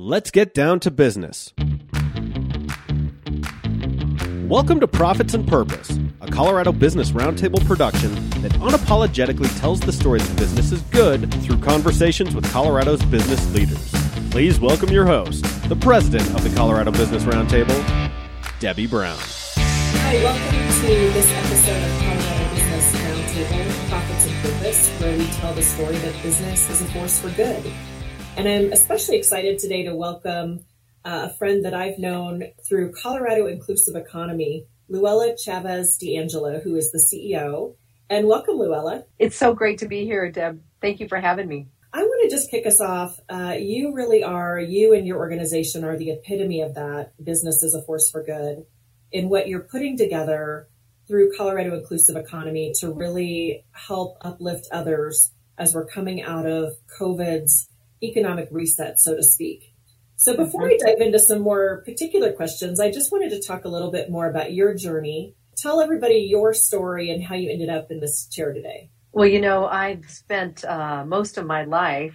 Let's get down to business. Welcome to Profits and Purpose, a Colorado Business Roundtable production that unapologetically tells the story that business is good through conversations with Colorado's business leaders. Please welcome your host, the president of the Colorado Business Roundtable, Debbie Brown. Hi, welcome to this episode of Colorado Business Roundtable, Profits and Purpose, where we tell the story that business is a force for good. And I'm especially excited today to welcome uh, a friend that I've known through Colorado Inclusive Economy, Luella Chavez D'Angelo, who is the CEO. And welcome, Luella. It's so great to be here, Deb. Thank you for having me. I want to just kick us off. Uh, you really are, you and your organization are the epitome of that. Business is a force for good in what you're putting together through Colorado Inclusive Economy to really help uplift others as we're coming out of COVID's economic reset, so to speak. So before mm-hmm. I dive into some more particular questions, I just wanted to talk a little bit more about your journey. Tell everybody your story and how you ended up in this chair today. Well, you know, I've spent uh, most of my life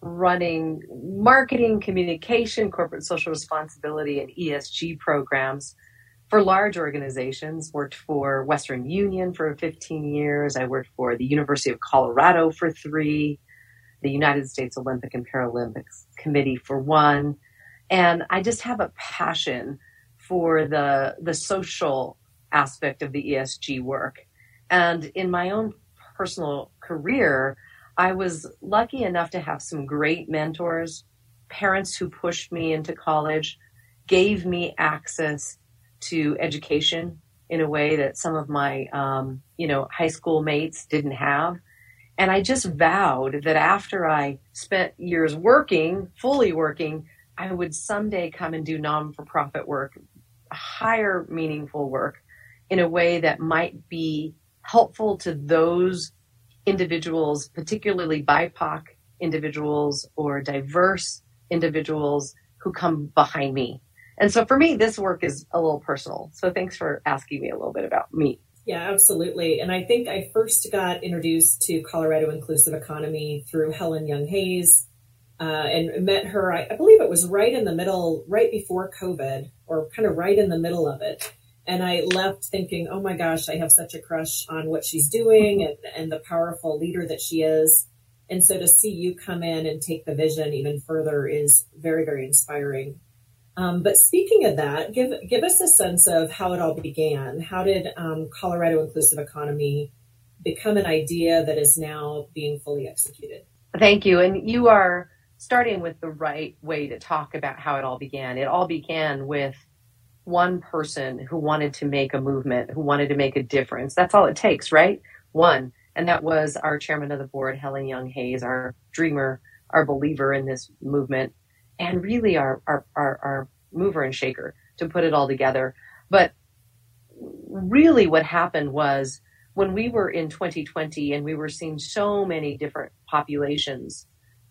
running marketing, communication, corporate social responsibility, and ESG programs for large organizations. Worked for Western Union for 15 years. I worked for the University of Colorado for three, the United States Olympic and Paralympics Committee for one. And I just have a passion for the, the social aspect of the ESG work. And in my own personal career, I was lucky enough to have some great mentors, parents who pushed me into college, gave me access to education in a way that some of my, um, you know, high school mates didn't have. And I just vowed that after I spent years working, fully working, I would someday come and do non for profit work, higher meaningful work in a way that might be helpful to those individuals, particularly BIPOC individuals or diverse individuals who come behind me. And so for me, this work is a little personal. So thanks for asking me a little bit about me. Yeah, absolutely. And I think I first got introduced to Colorado Inclusive Economy through Helen Young Hayes uh, and met her. I, I, believe it was right in the middle, right before COVID, or kind of right in the middle of it. And I left thinking, oh my gosh, I have such a crush on what she's doing and, and the powerful leader that she is. And so to see you come in and take the vision even further is very, very inspiring. Um, but speaking of that, give give us a sense of how it all began. How did um, Colorado Inclusive Economy become an idea that is now being fully executed? Thank you. And you are starting with the right way to talk about how it all began. It all began with one person who wanted to make a movement, who wanted to make a difference. That's all it takes, right? One. And that was our chairman of the board, Helen Young Hayes, our dreamer, our believer in this movement and really our, our, our, our mover and shaker to put it all together. But really what happened was when we were in 2020 and we were seeing so many different populations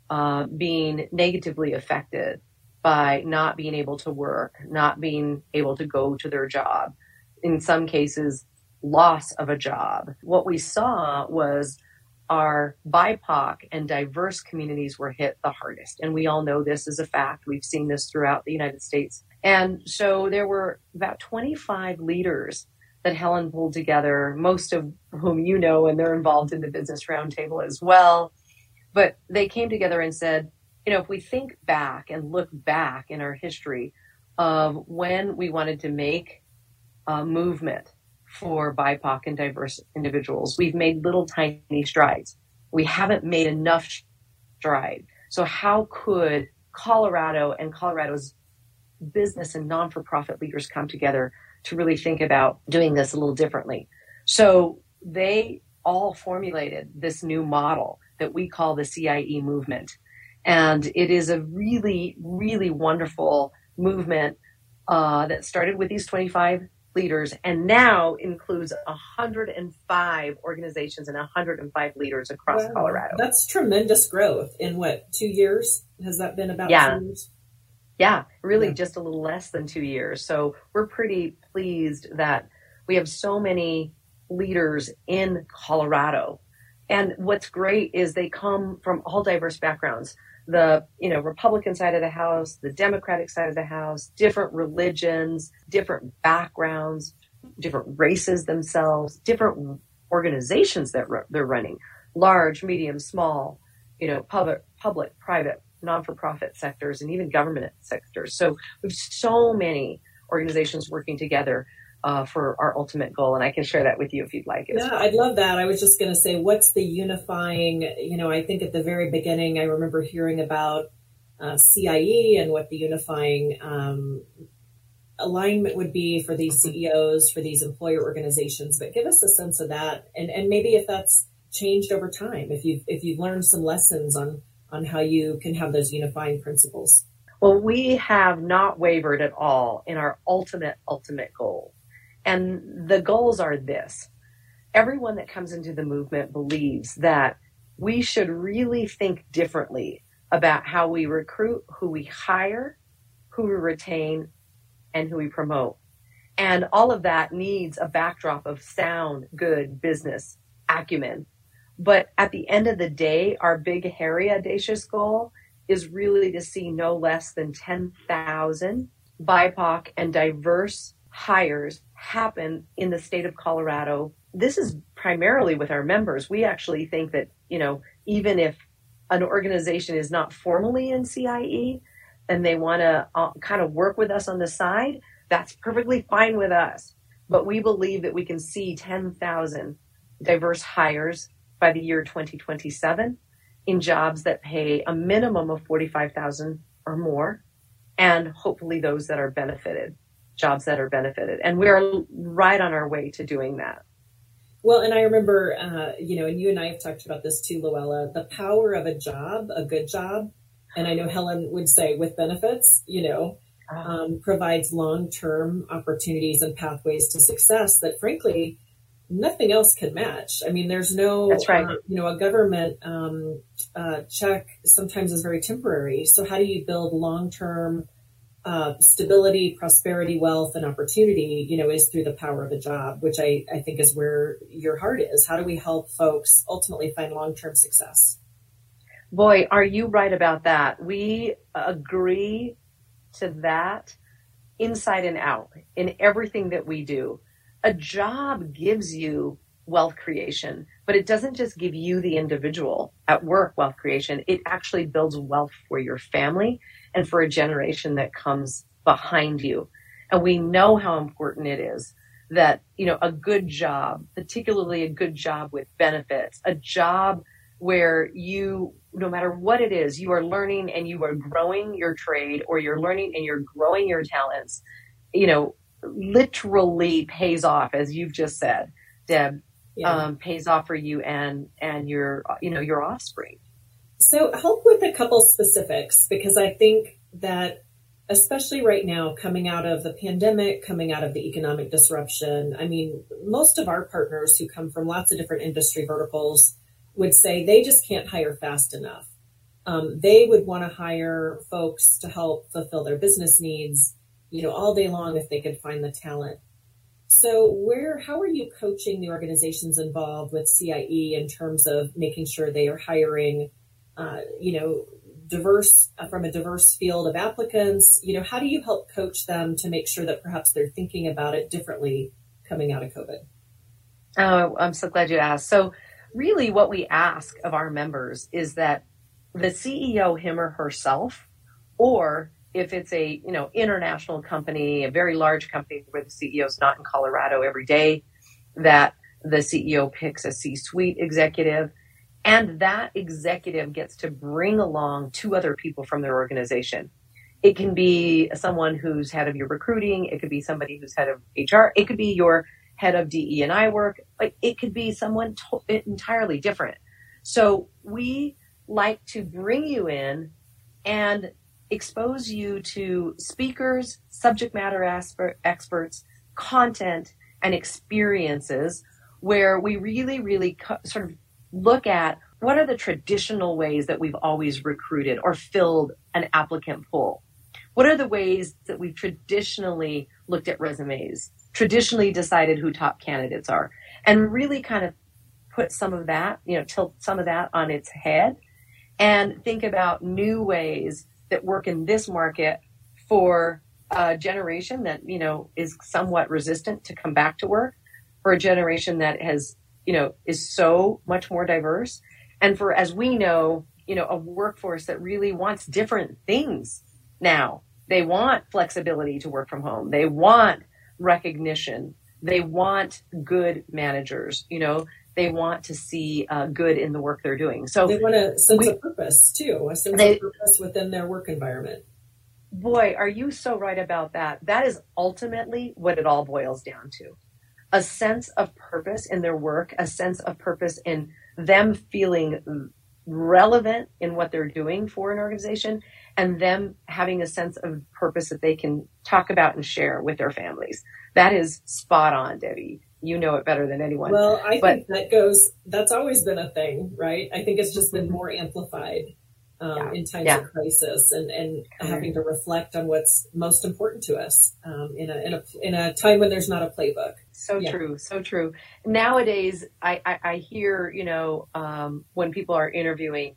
uh, being negatively affected by not being able to work, not being able to go to their job, in some cases, loss of a job. What we saw was our BIPOC and diverse communities were hit the hardest. And we all know this is a fact. We've seen this throughout the United States. And so there were about 25 leaders that Helen pulled together, most of whom you know, and they're involved in the business roundtable as well. But they came together and said, you know, if we think back and look back in our history of when we wanted to make a movement for BIPOC and diverse individuals. We've made little tiny strides. We haven't made enough stride. So how could Colorado and Colorado's business and non-for-profit leaders come together to really think about doing this a little differently? So they all formulated this new model that we call the CIE movement. And it is a really, really wonderful movement uh, that started with these 25 leaders and now includes 105 organizations and 105 leaders across wow. Colorado. That's tremendous growth in what, two years? Has that been about yeah. two years? Yeah, really yeah. just a little less than two years. So we're pretty pleased that we have so many leaders in Colorado. And what's great is they come from all diverse backgrounds. The you know Republican side of the House, the Democratic side of the House, different religions, different backgrounds, different races themselves, different organizations that they're running, large, medium, small, you know, public, public, private, non-for-profit sectors, and even government sectors. So we have so many organizations working together uh, for our ultimate goal. And I can share that with you if you'd like. Yeah, well. I'd love that. I was just going to say, what's the unifying, you know, I think at the very beginning, I remember hearing about uh, CIE and what the unifying um, alignment would be for these CEOs, for these employer organizations, but give us a sense of that. And, and maybe if that's changed over time, if you've, if you've learned some lessons on, on how you can have those unifying principles. Well, we have not wavered at all in our ultimate, ultimate goal. And the goals are this everyone that comes into the movement believes that we should really think differently about how we recruit, who we hire, who we retain, and who we promote. And all of that needs a backdrop of sound, good business acumen. But at the end of the day, our big, hairy, audacious goal is really to see no less than 10,000 BIPOC and diverse hires happen in the state of Colorado. This is primarily with our members. We actually think that, you know, even if an organization is not formally in CIE and they want to uh, kind of work with us on the side, that's perfectly fine with us. But we believe that we can see 10,000 diverse hires by the year 2027 in jobs that pay a minimum of 45,000 or more and hopefully those that are benefited jobs that are benefited. And we're right on our way to doing that. Well, and I remember, uh, you know, and you and I have talked about this too, Luella, the power of a job, a good job. And I know Helen would say with benefits, you know, ah. um, provides long term opportunities and pathways to success that frankly, nothing else can match. I mean, there's no, That's right. Uh, you know, a government um, uh, check sometimes is very temporary. So, how do you build long term uh, stability, prosperity, wealth, and opportunity, you know, is through the power of a job, which I, I think is where your heart is. How do we help folks ultimately find long term success? Boy, are you right about that? We agree to that inside and out in everything that we do. A job gives you wealth creation, but it doesn't just give you, the individual, at work wealth creation. It actually builds wealth for your family and for a generation that comes behind you. And we know how important it is that, you know, a good job, particularly a good job with benefits, a job where you, no matter what it is, you are learning and you are growing your trade or you're learning and you're growing your talents, you know, literally pays off, as you've just said, Deb, yeah. um, pays off for you and, and your, you know, your offspring. So help with a couple specifics because I think that especially right now coming out of the pandemic, coming out of the economic disruption, I mean, most of our partners who come from lots of different industry verticals would say they just can't hire fast enough. Um, they would want to hire folks to help fulfill their business needs, you know, all day long if they could find the talent. So where, how are you coaching the organizations involved with CIE in terms of making sure they are hiring uh, you know, diverse uh, from a diverse field of applicants. You know, how do you help coach them to make sure that perhaps they're thinking about it differently coming out of COVID? Oh, I'm so glad you asked. So, really, what we ask of our members is that the CEO, him or herself, or if it's a you know international company, a very large company where the CEO is not in Colorado every day, that the CEO picks a C-suite executive and that executive gets to bring along two other people from their organization. It can be someone who's head of your recruiting. It could be somebody who's head of HR. It could be your head of DE and I work. Like it could be someone to- entirely different. So we like to bring you in and expose you to speakers, subject matter experts, content, and experiences where we really, really co- sort of look at what are the traditional ways that we've always recruited or filled an applicant pool? What are the ways that we've traditionally looked at resumes, traditionally decided who top candidates are, and really kind of put some of that, you know, tilt some of that on its head and think about new ways that work in this market for a generation that, you know, is somewhat resistant to come back to work, for a generation that has, you know, is so much more diverse. And for, as we know, you know, a workforce that really wants different things now. They want flexibility to work from home. They want recognition. They want good managers. You know, they want to see uh, good in the work they're doing. So they want a sense we, of purpose too, a sense they, of purpose within their work environment. Boy, are you so right about that? That is ultimately what it all boils down to. A sense of purpose in their work, a sense of purpose in them feeling relevant in what they're doing for an organization, and them having a sense of purpose that they can talk about and share with their families. That is spot on, Debbie you know it better than anyone. Well, I but, think that goes, that's always been a thing, right? I think it's just been more amplified um, yeah, in times yeah. of crisis and, and having to reflect on what's most important to us um, in, a, in, a, in a time when there's not a playbook. So yeah. true, so true. Nowadays, I, I, I hear, you know, um, when people are interviewing,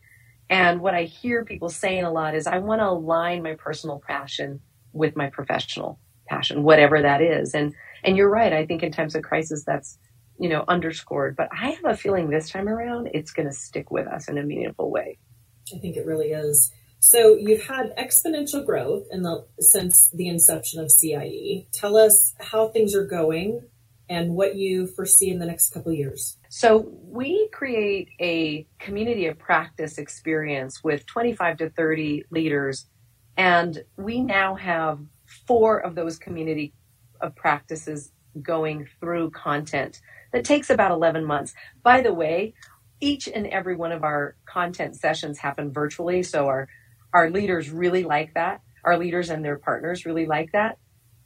and what I hear people saying a lot is, I want to align my personal passion with my professional passion, whatever that is. And and you're right. I think in times of crisis, that's, you know, underscored. But I have a feeling this time around, it's going to stick with us in a meaningful way. I think it really is. So you've had exponential growth in the since the inception of CIE. Tell us how things are going and what you foresee in the next couple years. So we create a community of practice experience with 25 to 30 leaders and we now have four of those community of practices going through content that takes about 11 months. By the way, each and every one of our content sessions happen virtually. So our, our leaders really like that. Our leaders and their partners really like that.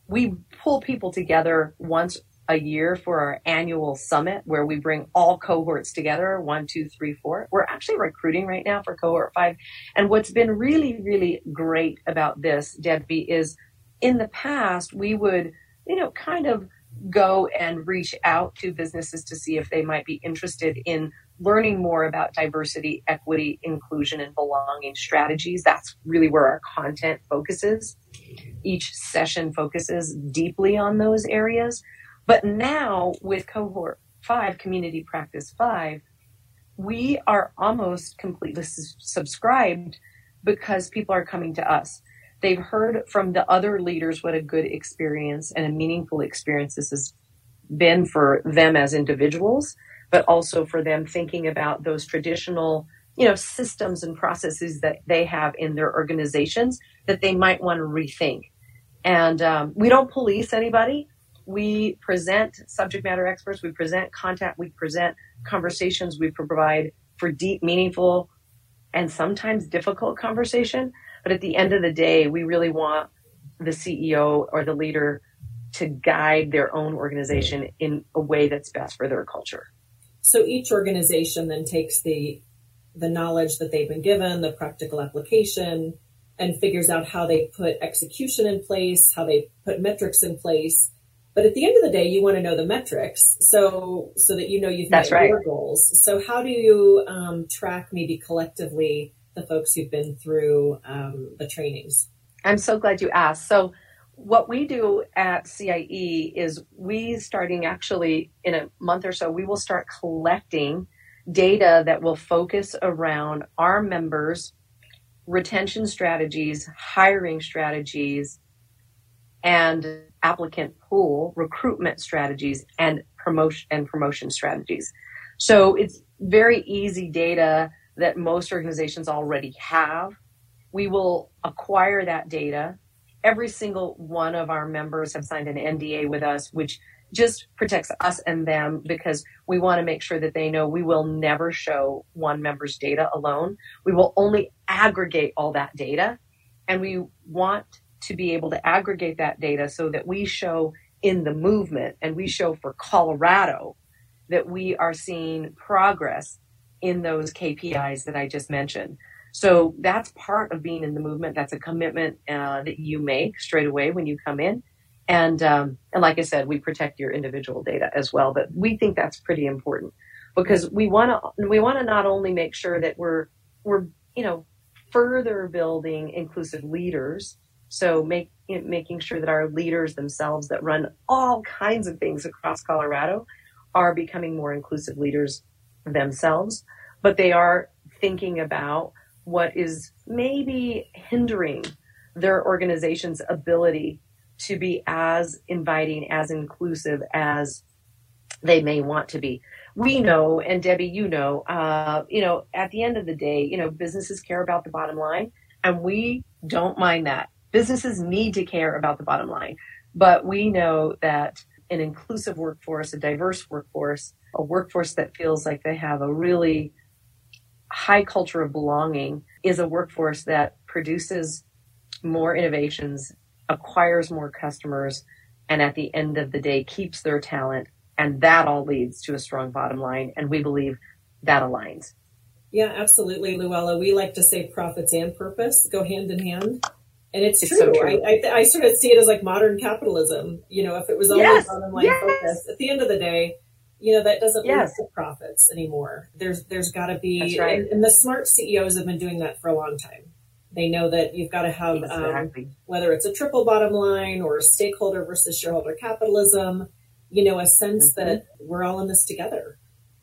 We pull people together once a year for our annual summit where we bring all cohorts together one, two, three, four. We're actually recruiting right now for cohort five. And what's been really, really great about this, Debbie, is in the past, we would you know, kind of go and reach out to businesses to see if they might be interested in learning more about diversity, equity, inclusion, and belonging strategies. That's really where our content focuses. Each session focuses deeply on those areas. But now with cohort five, community practice five, we are almost completely subscribed because people are coming to us. They've heard from the other leaders what a good experience and a meaningful experience this has been for them as individuals, but also for them thinking about those traditional, you know, systems and processes that they have in their organizations that they might want to rethink. And um, we don't police anybody. We present subject matter experts. We present content. We present conversations. We provide for deep, meaningful, and sometimes difficult conversation. But at the end of the day, we really want the CEO or the leader to guide their own organization in a way that's best for their culture. So each organization then takes the the knowledge that they've been given, the practical application, and figures out how they put execution in place, how they put metrics in place. But at the end of the day, you want to know the metrics, so so that you know you've That's met right. your goals. So how do you um, track maybe collectively the folks who've been through um, the trainings? I'm so glad you asked. So, what we do at CIE is we starting actually in a month or so, we will start collecting data that will focus around our members' retention strategies, hiring strategies, and applicant pool recruitment strategies and promotion and promotion strategies. So it's very easy data that most organizations already have. We will acquire that data. Every single one of our members have signed an NDA with us, which just protects us and them because we want to make sure that they know we will never show one member's data alone. We will only aggregate all that data and we want to be able to aggregate that data so that we show in the movement and we show for Colorado that we are seeing progress in those KPIs that I just mentioned. So that's part of being in the movement. That's a commitment uh, that you make straight away when you come in. And um, and like I said, we protect your individual data as well. But we think that's pretty important because we want to we want to not only make sure that we're we're you know, further building inclusive leaders. So make, making sure that our leaders themselves that run all kinds of things across Colorado are becoming more inclusive leaders themselves, but they are thinking about what is maybe hindering their organization's ability to be as inviting, as inclusive as they may want to be. We know, and Debbie, you know, uh, you know, at the end of the day, you know, businesses care about the bottom line, and we don't mind that. Businesses need to care about the bottom line, but we know that an inclusive workforce, a diverse workforce, a workforce that feels like they have a really high culture of belonging is a workforce that produces more innovations, acquires more customers, and at the end of the day keeps their talent. And that all leads to a strong bottom line. And we believe that aligns. Yeah, absolutely, Luella. We like to say profits and purpose go hand in hand. And it's, it's true. True. I, I, I, sort of see it as like modern capitalism. You know, if it was only yes. bottom line yes. focus, at the end of the day, you know, that doesn't yes. lead to profits anymore. There's there's got to be, right. and, and, the smart CEOs have been doing that for a long time. They know that you've got to have um, exactly. um, whether it's a triple bottom line or stakeholder versus shareholder capitalism. You know, a sense mm-hmm. that we're all in this together.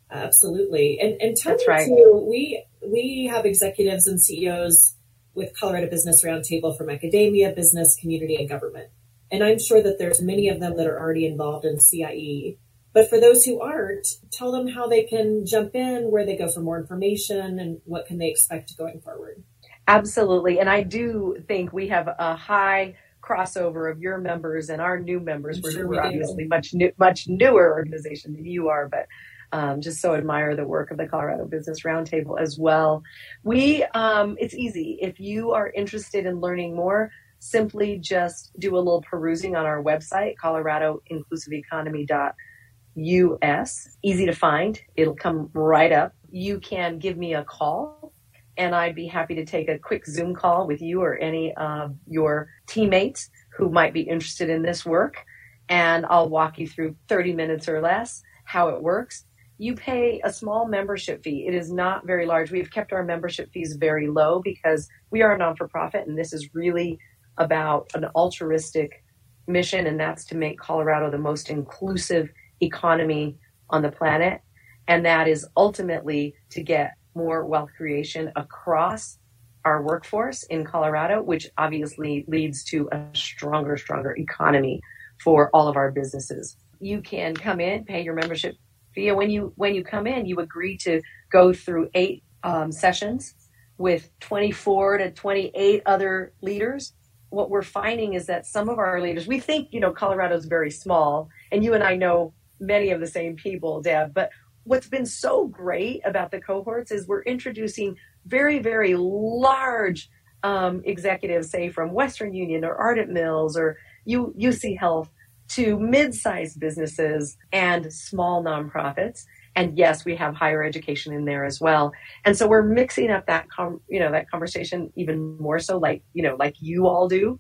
Absolutely, and and tell That's me right. too. We we have executives and CEOs with Colorado Business Roundtable from academia, business, community, and government. And I'm sure that there's many of them that are already involved in CIE. But for those who aren't, tell them how they can jump in, where they go for more information, and what can they expect going forward. Absolutely. And I do think we have a high crossover of your members and our new members. We're, sure we're obviously much new, much newer organization than you are, but um, just so admire the work of the Colorado Business Roundtable as well. We, um, it's easy. If you are interested in learning more, simply just do a little perusing on our website, coloradoinclusiveeconomy.us. Easy to find. It'll come right up. You can give me a call and I'd be happy to take a quick Zoom call with you or any of your teammates who might be interested in this work. And I'll walk you through 30 minutes or less how it works you pay a small membership fee. It is not very large. We've kept our membership fees very low because we are a non for profit and this is really about an altruistic mission, and that's to make Colorado the most inclusive economy on the planet. And that is ultimately to get more wealth creation across our workforce in Colorado, which obviously leads to a stronger, stronger economy for all of our businesses. You can come in, pay your membership you when you when you come in, you agree to go through eight um, sessions with 24 to 28 other leaders. What we're finding is that some of our leaders, we think, you know, Colorado's very small, and you and I know many of the same people, Deb. But what's been so great about the cohorts is we're introducing very, very large um, executives, say from Western Union or Ardent Mills or U- UC Health, to mid-sized businesses and small nonprofits. And yes, we have higher education in there as well. And so we're mixing up that, com- you know, that conversation even more so like, you know, like you all do.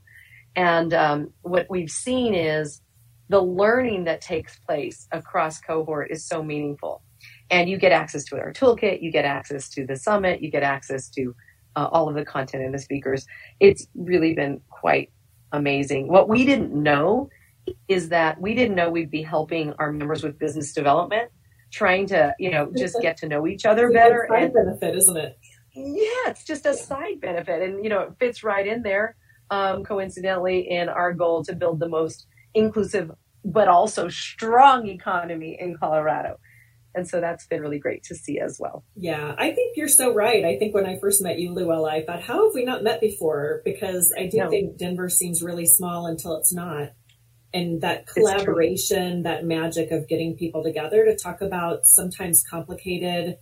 And um, what we've seen is the learning that takes place across cohort is so meaningful. And you get access to our toolkit, you get access to the summit, you get access to uh, all of the content and the speakers. It's really been quite amazing. What we didn't know is that we didn't know we'd be helping our members with business development, trying to, you know, just get to know each other better. side and, benefit, isn't it? Yeah, it's just a side benefit. And, you know, it fits right in there, um, coincidentally, in our goal to build the most inclusive but also strong economy in Colorado. And so that's been really great to see as well. Yeah, I think you're so right. I think when I first met you, Luella, I thought, how have we not met before? Because I do no. think Denver seems really small until it's not and that collaboration, that magic of getting people together to talk about sometimes complicated,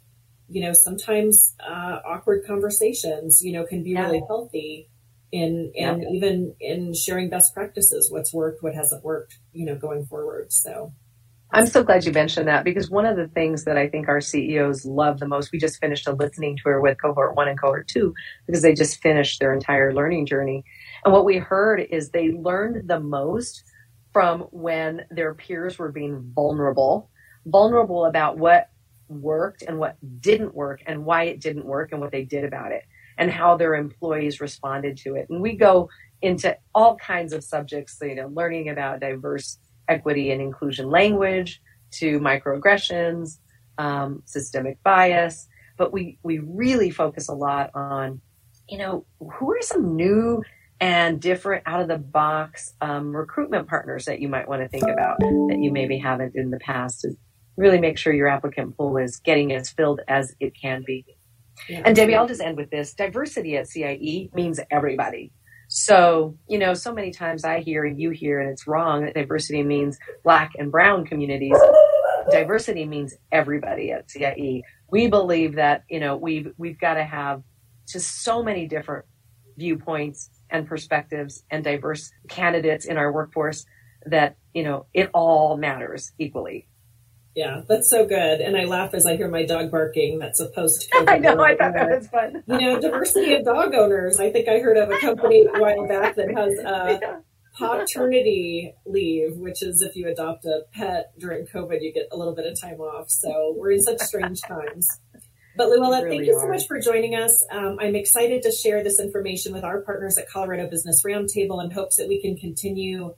you know, sometimes uh, awkward conversations, you know, can be yeah. really healthy in and yeah. even in sharing best practices, what's worked, what hasn't worked, you know, going forward. So. I'm so glad you mentioned that because one of the things that I think our CEOs love the most, we just finished a listening tour with cohort one and cohort two because they just finished their entire learning journey. And what we heard is they learned the most from when their peers were being vulnerable, vulnerable about what worked and what didn't work and why it didn't work and what they did about it. and how their employees responded to it. And we go into all kinds of subjects, you know, learning about diverse equity and inclusion language to microaggressions, um, systemic bias. But we, we really focus a lot on, you know, who are some new and different out of the box um, recruitment partners that you might want to think about that you maybe haven't in the past to really make sure your applicant pool is getting as filled as it can be. Yeah. And Debbie, I'll just end with this. Diversity at CIE means everybody. So, you know, so many times I hear and you hear, and it's wrong that diversity means black and brown communities. diversity means everybody at CIE. We believe that, you know, we've, we've got to have just so many different viewpoints and perspectives and diverse candidates in our workforce that, you know, it all matters equally. Yeah, that's so good. And I laugh as I hear my dog barking. That's supposed to. I know. I thought that was fun. you know, diversity of dog owners. I think I heard of a company a while back that has a yeah. paternity leave, which is if you adopt a pet during COVID, you get a little bit of time off. So we're in such strange times. But Luella, really thank you are. so much for joining us. Um, I'm excited to share this information with our partners at Colorado Business Roundtable in hopes that we can continue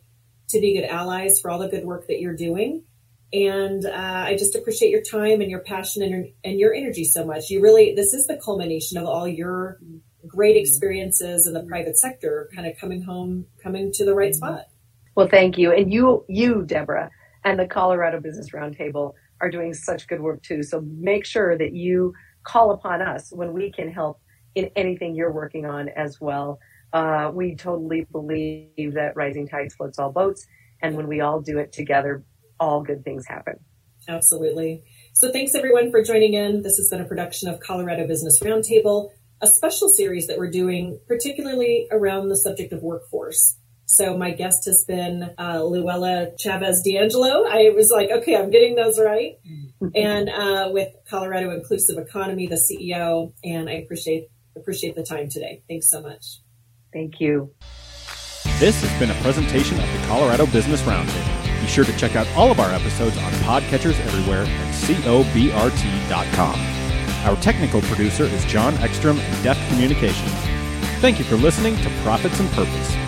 to be good allies for all the good work that you're doing. And uh, I just appreciate your time and your passion and your, and your energy so much. You really, this is the culmination of all your great experiences in the private sector, kind of coming home, coming to the right spot. Well, thank you, and you, you, Deborah, and the Colorado Business Roundtable are doing such good work too. So make sure that you call upon us when we can help in anything you're working on as well. Uh, we totally believe that rising tides floats all boats, and when we all do it together, all good things happen. Absolutely. So thanks everyone for joining in. This has been a production of Colorado Business Roundtable, a special series that we're doing particularly around the subject of workforce. So my guest has been uh, Luella Chavez D'Angelo. I was like, okay, I'm getting those right. and uh, with Colorado Inclusive Economy, the CEO, and I appreciate appreciate the time today. Thanks so much. Thank you. This has been a presentation of the Colorado Business Roundtable. Be sure to check out all of our episodes on podcatchers everywhere at cobrt.com. Our technical producer is John Ekstrom in Deft Communications. Thank you for listening to Profits and Purpose.